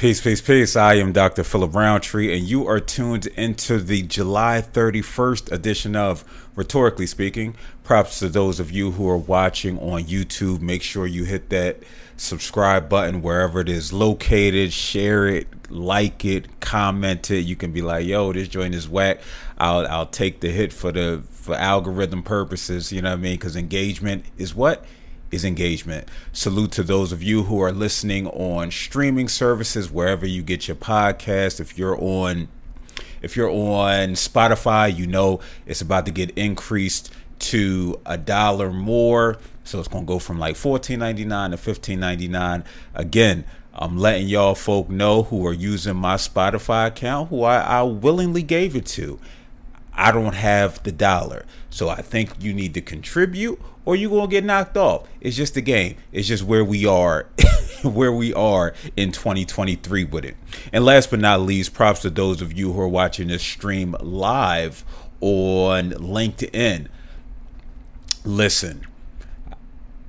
Peace, peace, peace. I am Dr. Philip Roundtree, and you are tuned into the July 31st edition of Rhetorically Speaking. Props to those of you who are watching on YouTube. Make sure you hit that subscribe button wherever it is located. Share it, like it, comment it. You can be like, "Yo, this joint is whack." I'll I'll take the hit for the for algorithm purposes. You know what I mean? Because engagement is what is engagement. Salute to those of you who are listening on streaming services wherever you get your podcast. If you're on if you're on Spotify, you know it's about to get increased to a dollar more. So it's gonna go from like $14.99 to $15.99. Again, I'm letting y'all folk know who are using my Spotify account, who I, I willingly gave it to. I don't have the dollar. So I think you need to contribute or you're going to get knocked off. It's just a game. It's just where we are, where we are in 2023 with it. And last but not least, props to those of you who are watching this stream live on LinkedIn. Listen,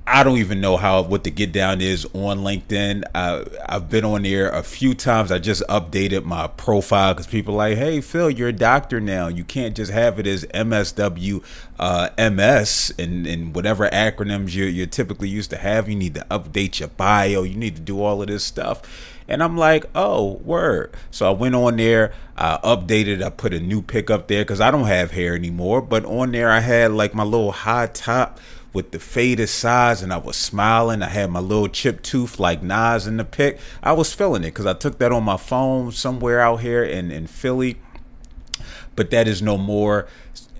I don't even know how what the get down is on LinkedIn. I, I've been on there a few times. I just updated my profile because people like, "Hey, Phil, you're a doctor now. You can't just have it as MSW, uh, MS, and, and whatever acronyms you're, you're typically used to have. You need to update your bio. You need to do all of this stuff." And I'm like, "Oh, word!" So I went on there. I updated. I put a new pic up there because I don't have hair anymore. But on there, I had like my little high top with the faded sides and I was smiling. I had my little chip tooth like Nas in the pic. I was feeling it because I took that on my phone somewhere out here in, in Philly. But that is no more.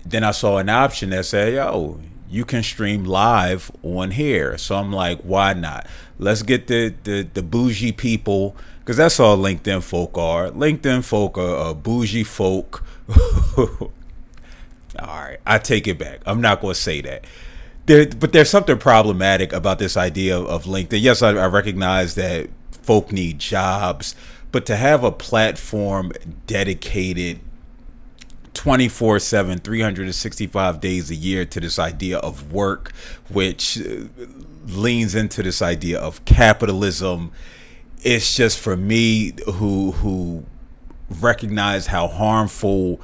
Then I saw an option that said, yo, you can stream live on here. So I'm like, why not? Let's get the the, the bougie people because that's all LinkedIn folk are. LinkedIn folk are, are bougie folk. all right, I take it back. I'm not going to say that there, but there's something problematic about this idea of LinkedIn. Yes, I, I recognize that folk need jobs, but to have a platform dedicated 24 7 365 days a year to this idea of work which uh, leans into this idea of capitalism it's just for me who who recognize how harmful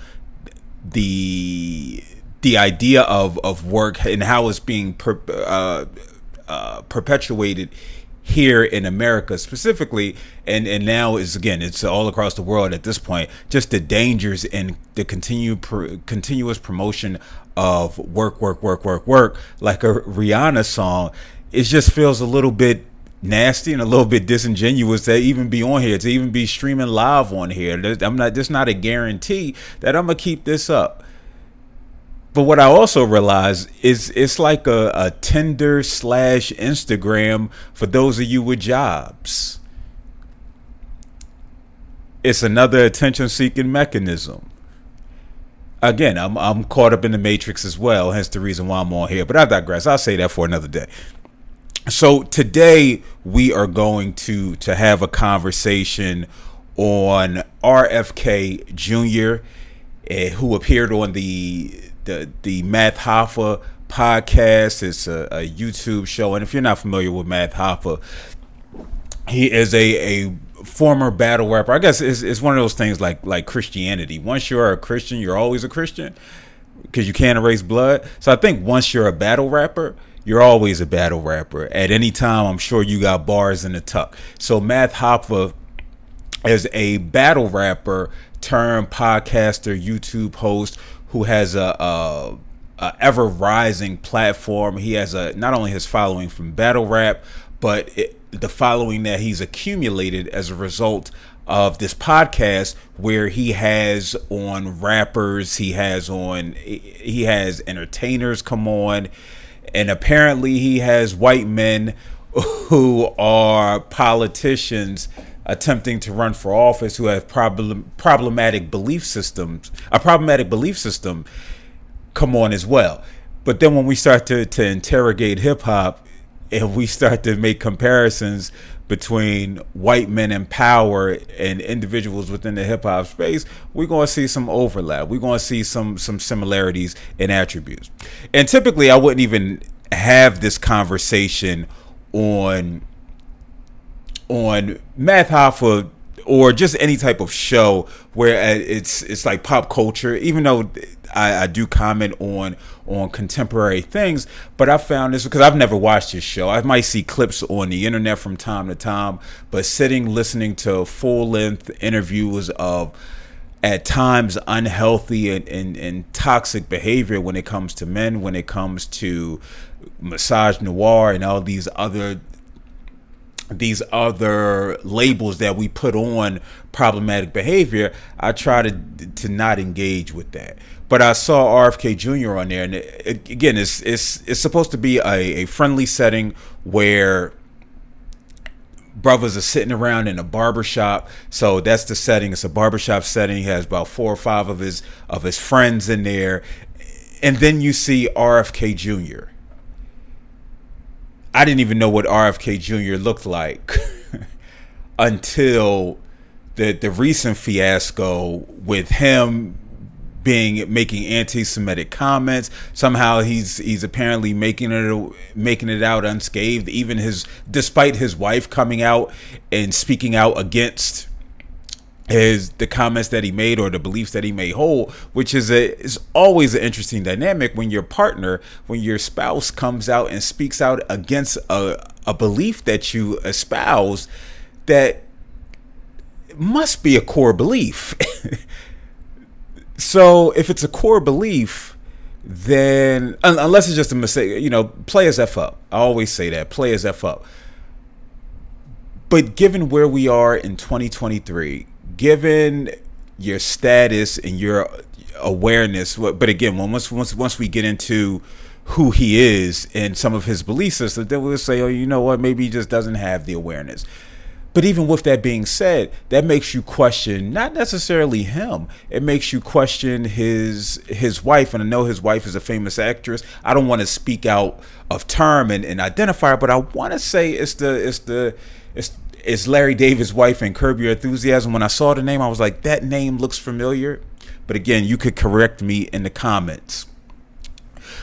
the the idea of, of work and how it's being per, uh, uh, perpetuated here in America specifically, and and now is again it's all across the world at this point. Just the dangers and the continue pr- continuous promotion of work, work, work, work, work, like a Rihanna song. It just feels a little bit nasty and a little bit disingenuous to even be on here, to even be streaming live on here. I'm not. There's not a guarantee that I'm gonna keep this up. But what I also realize is it's like a, a Tinder slash Instagram for those of you with jobs. It's another attention seeking mechanism. Again, I'm I'm caught up in the matrix as well, hence the reason why I'm on here. But I digress. I'll say that for another day. So today we are going to to have a conversation on RFK Jr. Uh, who appeared on the the the Math Hoffa podcast. It's a, a, YouTube show, and if you're not familiar with Math Hoffa, he is a a former battle rapper. I guess it's, it's one of those things like like Christianity. Once you're a Christian, you're always a Christian because you can't erase blood. So I think once you're a battle rapper, you're always a battle rapper. At any time, I'm sure you got bars in the tuck. So Math Hoffa is a battle rapper turned podcaster, YouTube host who has a, a, a ever rising platform. He has a not only his following from battle rap, but it, the following that he's accumulated as a result of this podcast where he has on rappers, he has on he has entertainers come on, and apparently he has white men who are politicians attempting to run for office who have problem problematic belief systems, a problematic belief system, come on as well. But then when we start to, to interrogate hip hop and we start to make comparisons between white men in power and individuals within the hip hop space, we're going to see some overlap. We're going to see some some similarities in attributes. And typically, I wouldn't even have this conversation on on Math Hoffa or just any type of show where uh, it's it's like pop culture. Even though I, I do comment on on contemporary things, but I found this because I've never watched this show. I might see clips on the internet from time to time, but sitting listening to full length interviews of at times unhealthy and, and, and, toxic behavior when it comes to men, when it comes to misogynoir and all these other these other labels that we put on problematic behavior, I try to to not engage with that. But I saw RFK Jr. on there, and it, again, it's it's it's supposed to be a, a friendly setting where brothers are sitting around in a barbershop. So that's the setting. It's a barbershop setting. He has about four or five of his of his friends in there. And then you see RFK Jr. I didn't even know what RFK Jr. looked like until the the recent fiasco with him being making anti-Semitic comments. Somehow he's he's apparently making it making it out unscathed. Even his despite his wife coming out and speaking out against his the comments that he made or the beliefs that he may hold, which is a is always an interesting dynamic when your partner, when your spouse comes out and speaks out against a a belief that you espouse that must be a core belief. So if it's a core belief, then unless it's just a mistake, you know, play as f up. I always say that play as f up. But given where we are in 2023, given your status and your awareness, but again, once once once we get into who he is and some of his belief systems, then we'll say, oh, you know what, maybe he just doesn't have the awareness. But even with that being said, that makes you question not necessarily him. It makes you question his his wife. And I know his wife is a famous actress. I don't want to speak out of term and, and identify her, but I want to say it's the it's the it's it's Larry David's wife and Curb Your Enthusiasm. When I saw the name, I was like, that name looks familiar. But again, you could correct me in the comments.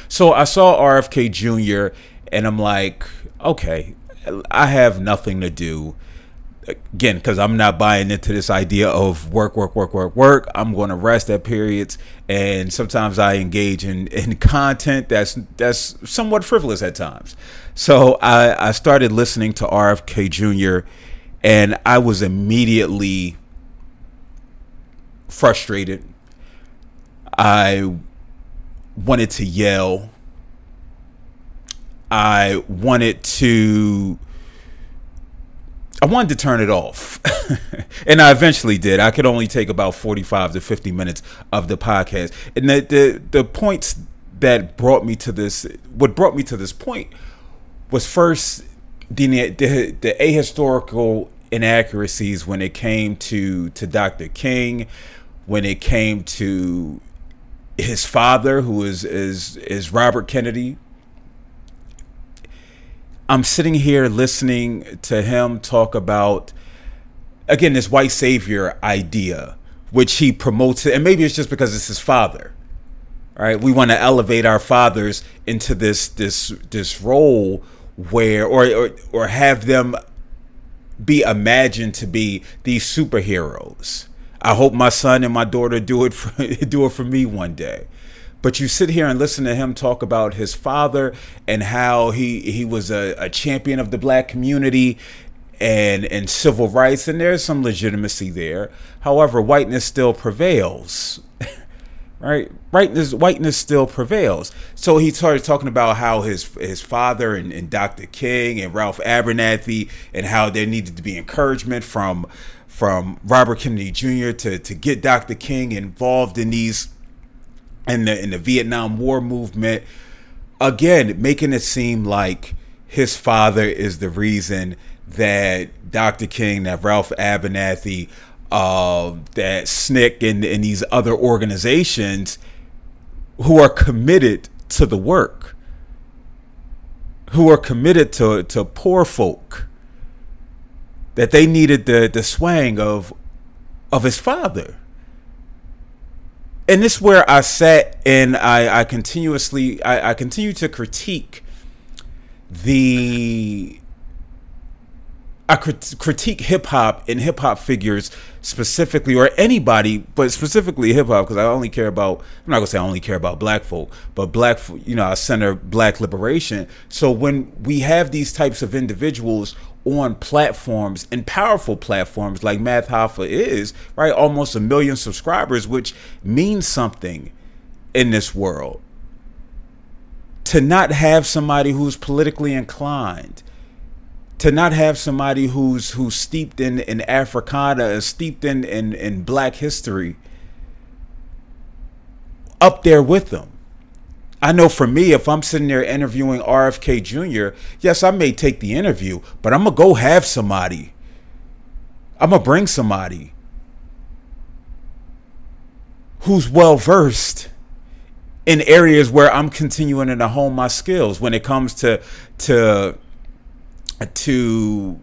So I saw RFK Jr. and I'm like, okay, I have nothing to do again because i'm not buying into this idea of work work work work work i'm going to rest at periods and sometimes i engage in, in content that's that's somewhat frivolous at times so i i started listening to rfk jr and i was immediately frustrated i wanted to yell i wanted to I wanted to turn it off. and I eventually did. I could only take about 45 to 50 minutes of the podcast. And the, the, the points that brought me to this, what brought me to this point was first the, the, the ahistorical inaccuracies when it came to, to Dr. King, when it came to his father, who is, is, is Robert Kennedy, I'm sitting here listening to him talk about again this white savior idea, which he promotes, and maybe it's just because it's his father. Right? We want to elevate our fathers into this this this role where or or, or have them be imagined to be these superheroes. I hope my son and my daughter do it for, do it for me one day. But you sit here and listen to him talk about his father and how he he was a, a champion of the black community and and civil rights and there's some legitimacy there. However whiteness still prevails right whiteness whiteness still prevails so he started talking about how his his father and, and dr king and ralph abernathy and how there needed to be encouragement from from robert kennedy jr to to get dr king involved in these in the in the Vietnam War movement. Again, making it seem like his father is the reason that Dr. King, that Ralph Abernathy, uh, that SNCC, and, and these other organizations who are committed to the work, who are committed to, to poor folk, that they needed the, the swang of of his father. And this is where I sat and I, I continuously I, I continue to critique the I critique hip hop and hip hop figures specifically, or anybody, but specifically hip hop, because I only care about. I'm not gonna say I only care about black folk, but black, you know, I center black liberation. So when we have these types of individuals on platforms and powerful platforms like Math Hoffa is, right, almost a million subscribers, which means something in this world. To not have somebody who's politically inclined to not have somebody who's who's steeped in in Africana, uh, steeped in in, in Black history, up there with them. I know for me, if I'm sitting there interviewing RFK Jr., yes, I may take the interview, but I'm gonna go have somebody. I'm gonna bring somebody who's well versed in areas where I'm continuing to hone my skills when it comes to to to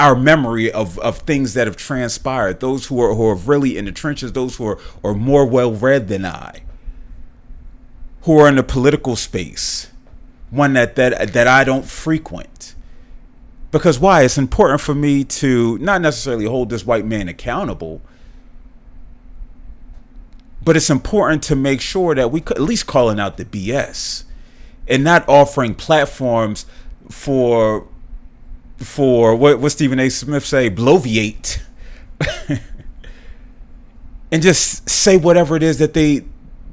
our memory of, of things that have transpired. Those who are who are really in the trenches, those who are, are more well read than I, who are in the political space, one that, that that I don't frequent. Because why? It's important for me to not necessarily hold this white man accountable, but it's important to make sure that we at least calling out the BS and not offering platforms for for what what Stephen A. Smith say, bloviate, and just say whatever it is that they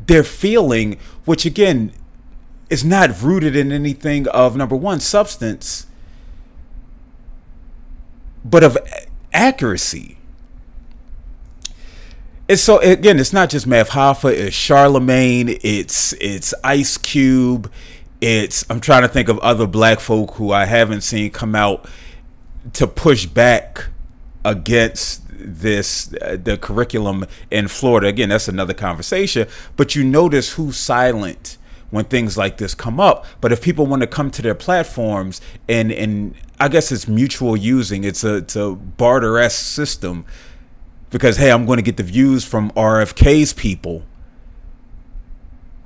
they're feeling, which again is not rooted in anything of number one substance, but of accuracy. And so again, it's not just Math Hoffa, it's Charlemagne, it's it's Ice Cube, it's I'm trying to think of other black folk who I haven't seen come out to push back against this uh, the curriculum in Florida. Again, that's another conversation, but you notice who's silent when things like this come up. But if people want to come to their platforms and and I guess it's mutual using, it's a it's a barter system because hey, I'm going to get the views from RFK's people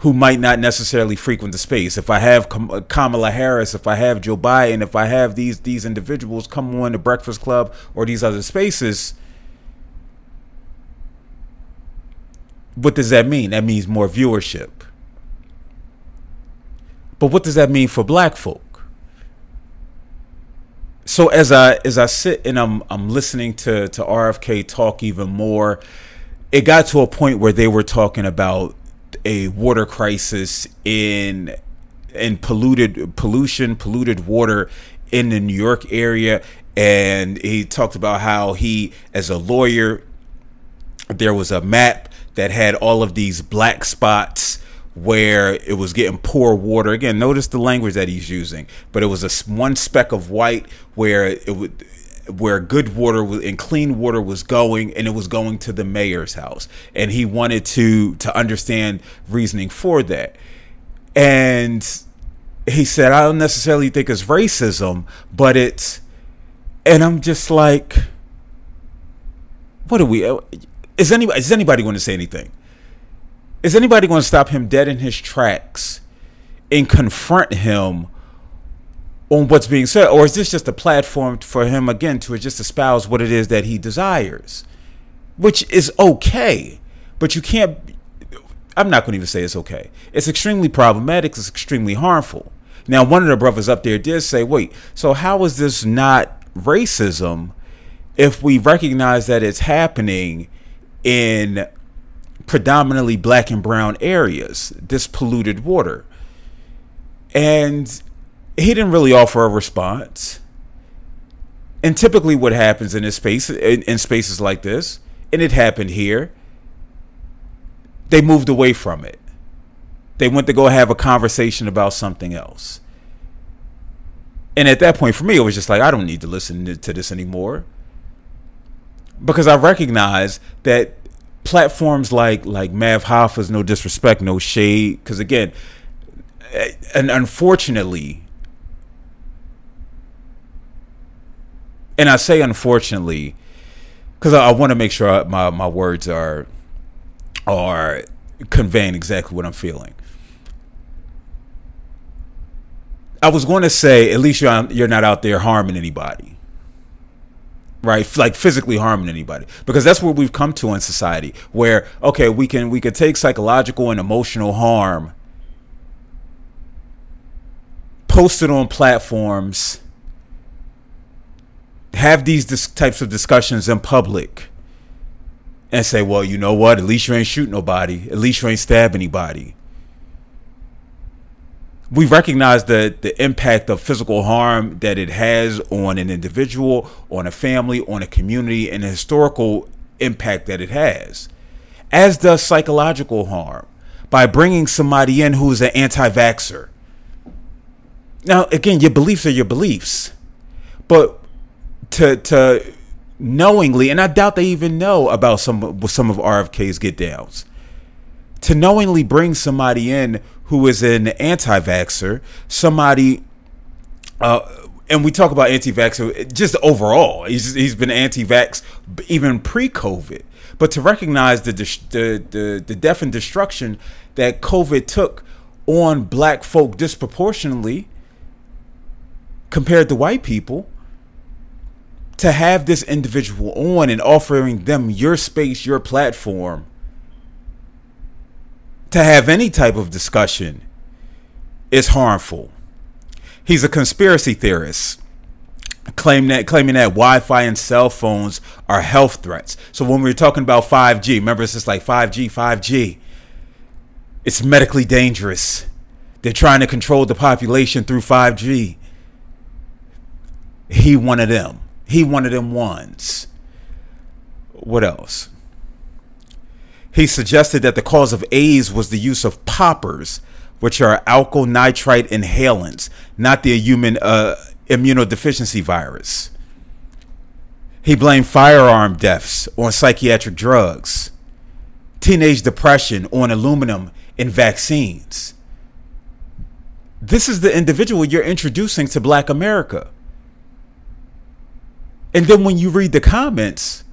who might not necessarily frequent the space. If I have uh, Kamala Harris, if I have Joe Biden, if I have these these individuals come on the Breakfast Club or these other spaces, what does that mean? That means more viewership. But what does that mean for black folk? So as I as I sit and I'm I'm listening to to RFK talk even more, it got to a point where they were talking about a water crisis in in polluted pollution, polluted water in the New York area. And he talked about how he, as a lawyer, there was a map that had all of these black spots where it was getting poor water. Again, notice the language that he's using, but it was a one speck of white where it would where good water and clean water was going and it was going to the mayor's house. And he wanted to to understand reasoning for that. And he said i don't necessarily think it's racism but it's and i'm just like what are we uh, is anybody is anybody going to say anything? Is anybody going to stop him dead in his tracks and confront him on what's being said, or is this just a platform for him again to just espouse what it is that he desires, which is okay, but you can't. I'm not going to even say it's okay. It's extremely problematic. It's extremely harmful. Now, one of the brothers up there did say, "Wait, so how is this not racism if we recognize that it's happening in predominantly black and brown areas? This polluted water." And he didn't really offer a response. And typically, what happens in this space, in, in spaces like this, and it happened here, they moved away from it. They went to go have a conversation about something else. And at that point, for me, it was just like, I don't need to listen to this anymore. Because I recognize that platforms like like Math Hoffa's no disrespect, no shade. Because again, and unfortunately, and I say unfortunately because I, I want to make sure my my words are are conveying exactly what I'm feeling. I was going to say at least you're you're not out there harming anybody. right like physically harming anybody because that's what we've come to in society where okay we can we can take psychological and emotional harm post it on platforms have these dis- types of discussions in public and say well you know what? At least you ain't shoot nobody. At least you ain't stab anybody. We recognize the the impact of physical harm that it has on an individual, on a family, on a community, and the historical impact that it has, as does psychological harm by bringing somebody in who is an anti-vaxxer. Now, again, your beliefs are your beliefs, but to to knowingly, and I doubt they even know about some some of RFK's get downs, to knowingly bring somebody in who is an anti-vaxxer, somebody, uh, and we talk about anti-vaxxer just overall. He's he's been anti-vax even pre-COVID, but to recognize the the the, the death and destruction that COVID took on black folk disproportionately compared to white people to have this individual on and offering them your space, your platform to have any type of discussion is harmful. He's a conspiracy theorist. Claim that, claiming that Wi-Fi and cell phones are health threats. So when we are talking about 5G, remember it's just like 5G, 5G. It's medically dangerous. They're trying to control the population through 5G. He one of them. He one of them ones. What else? He suggested that the cause of AIDS was the use of poppers, which are alkyl nitrite inhalants, not the human uh, immunodeficiency virus. He blamed firearm deaths on psychiatric drugs, teenage depression on aluminum in vaccines. This is the individual you're introducing to black America. And then when you read the comments,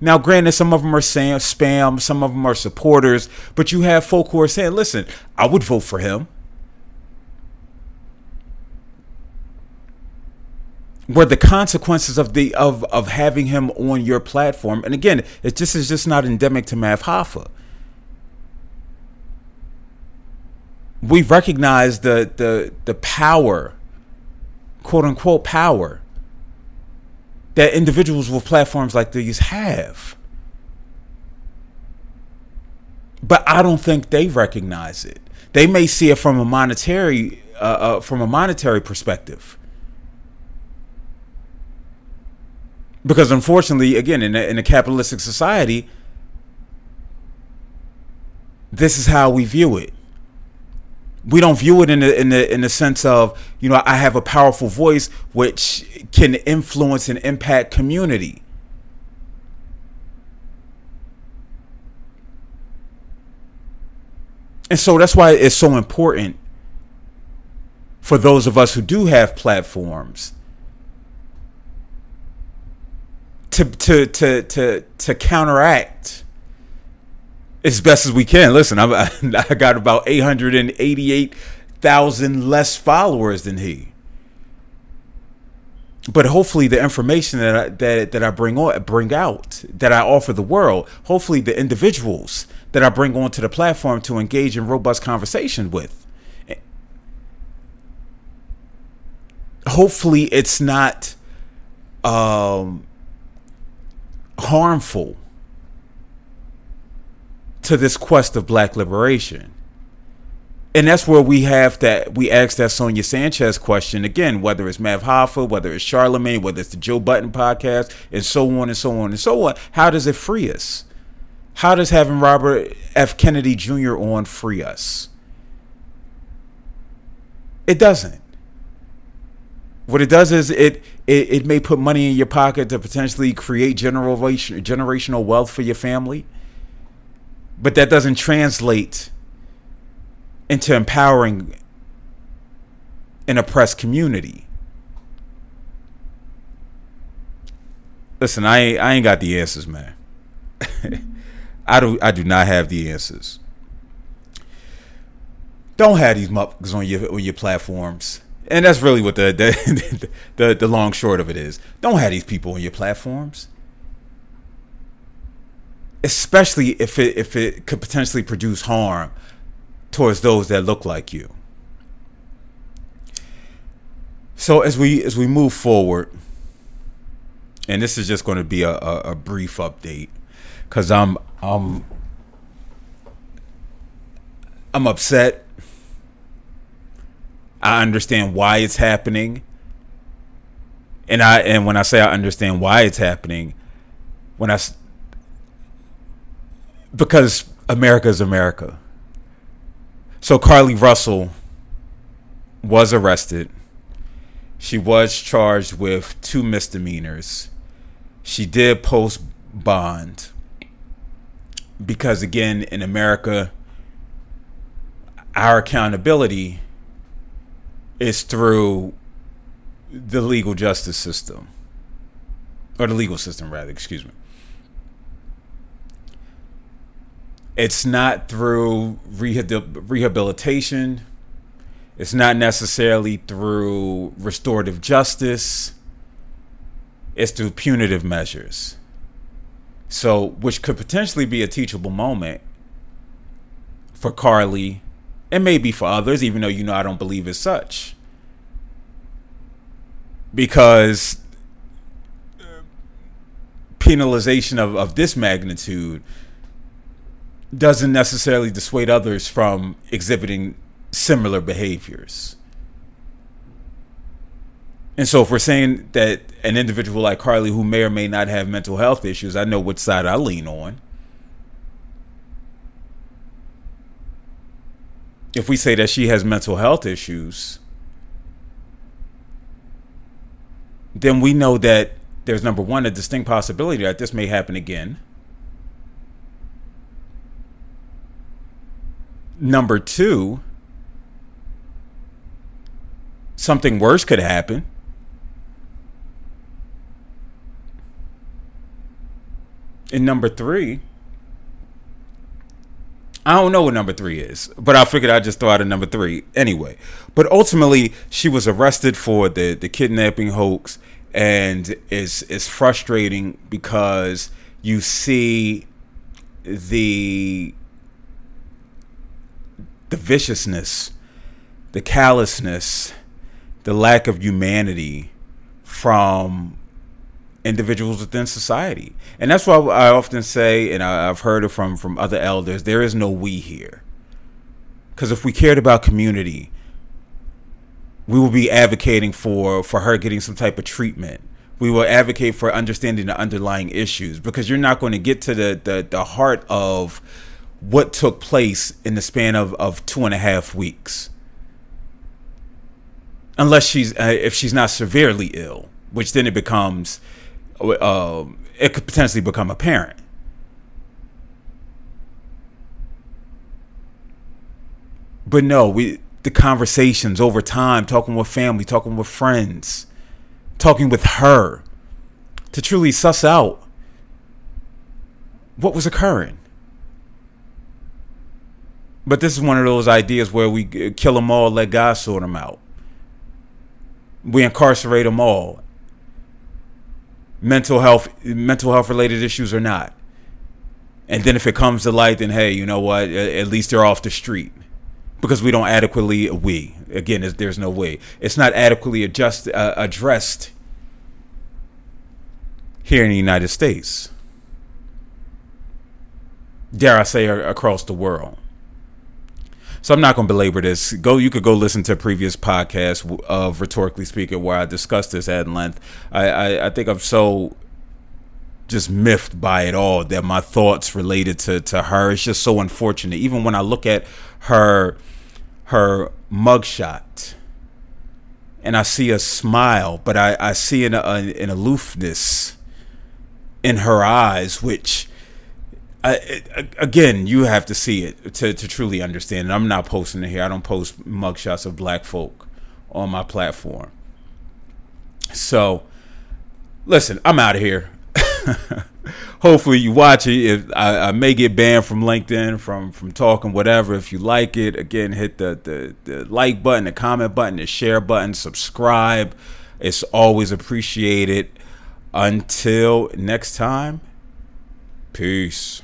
now, granted, some of them are saying spam, some of them are supporters, but you have folk who are saying, listen, I would vote for him. Where the consequences of the of of having him on your platform, and again, it just is just not endemic to Math Hoffa. We recognize the the the power, quote unquote power, that individuals with platforms like these have. But I don't think they recognize it. They may see it from a monetary uh, uh, from a monetary perspective. Because unfortunately, again, in a, in a capitalistic society, this is how we view it we don't view it in the in the in the sense of you know I have a powerful voice which can influence and impact community. And so that's why it's so important for those of us who do have platforms to to to to to counteract as best as we can. Listen, I'm, I got about 888,000 less followers than he. But hopefully, the information that I, that that I bring on, bring out, that I offer the world, hopefully, the individuals that I bring onto the platform to engage in robust conversation with, hopefully, it's not um, harmful to this quest of black liberation. And that's where we have that we ask that Sonia Sanchez question again, whether it's Math Hoffa, whether it's Charlemagne, whether it's the Joe Budden podcast, and so on and so on and so on. How does it free us? How does having Robert F. Kennedy Jr. on free us? It doesn't. What it does is it, it it may put money in your pocket to potentially create generation, generational wealth for your family but that doesn't translate into empowering an oppressed community. Listen, I I ain't got the answers, man. I do I do not have the answers. Don't have these motherfuckers on your on your platforms. and that's really what the the, the the long short of it is. Don't have these people on your platforms, especially if it if it could potentially produce harm towards those that look like you. So as we as we move forward, and this is just going to be a, a, a brief update, because I'm I'm I'm upset. I understand why it's happening. And I and when I say I understand why it's happening, when I because America is America. So Carlee Russell was arrested. She was charged with two misdemeanors. She did post bond because again in America our accountability is through the legal justice system or the legal system rather excuse me it's not through rehabilitation. It's not necessarily through restorative justice. It's through punitive measures. So which could potentially be a teachable moment for Carlee and maybe for others, even though you know I don't believe as such. Because penalization of, of this magnitude doesn't necessarily dissuade others from exhibiting similar behaviors. And so, if we're saying that an individual like Carlee, who may or may not have mental health issues, I know which side I lean on. if we say that she has mental health issues, then we know that there's number one, a distinct possibility that this may happen again. Number two, something worse could happen. And number three, I don't know what number three is, but I figured I'd just throw out a number three anyway. But ultimately, she was arrested for the, the kidnapping hoax, and it's, it's frustrating because you see the the viciousness, the callousness, the lack of humanity from individuals within society. And that's why I often say, and I've heard it from, from other elders, there is no we here. Because if we cared about community, we will be advocating for, for her getting some type of treatment. We will advocate for understanding the underlying issues because you're not going to get to the, the, the heart of what took place in the span of, of two and a half weeks. Unless she's, uh, if she's not severely ill, which then it becomes, uh, it could potentially become apparent. But no, we the conversations over time, talking with family, talking with friends, talking with her to truly suss out what was occurring. But this is one of those ideas where we kill them all, let God sort them out. We incarcerate them all mental health mental health related issues or not. And then if it comes to light, then hey, you know what? At least they're off the street because we don't adequately we again there's no way it's not adequately adjust, uh, addressed here in the United States. Dare I say across the world. So I'm not going to belabor this. Go, you could go listen to previous podcasts of rhetorically speaking where I discussed this at length. I, I, I think I'm so just miffed by it all that my thoughts related to to her is just so unfortunate. Even when I look at her her mugshot and I see a smile, but I, I see an, an aloofness in her eyes, which Again, you have to see it to, to truly understand it. I'm not posting it here. I don't post mugshots of black folk on my platform. So, listen, I'm out of here. hopefully you watch it. If I, I, may get banned from LinkedIn from from talking whatever. If you like it, again, hit the, the the like button, the comment button, the share button, subscribe. It's always appreciated. Until next time, peace.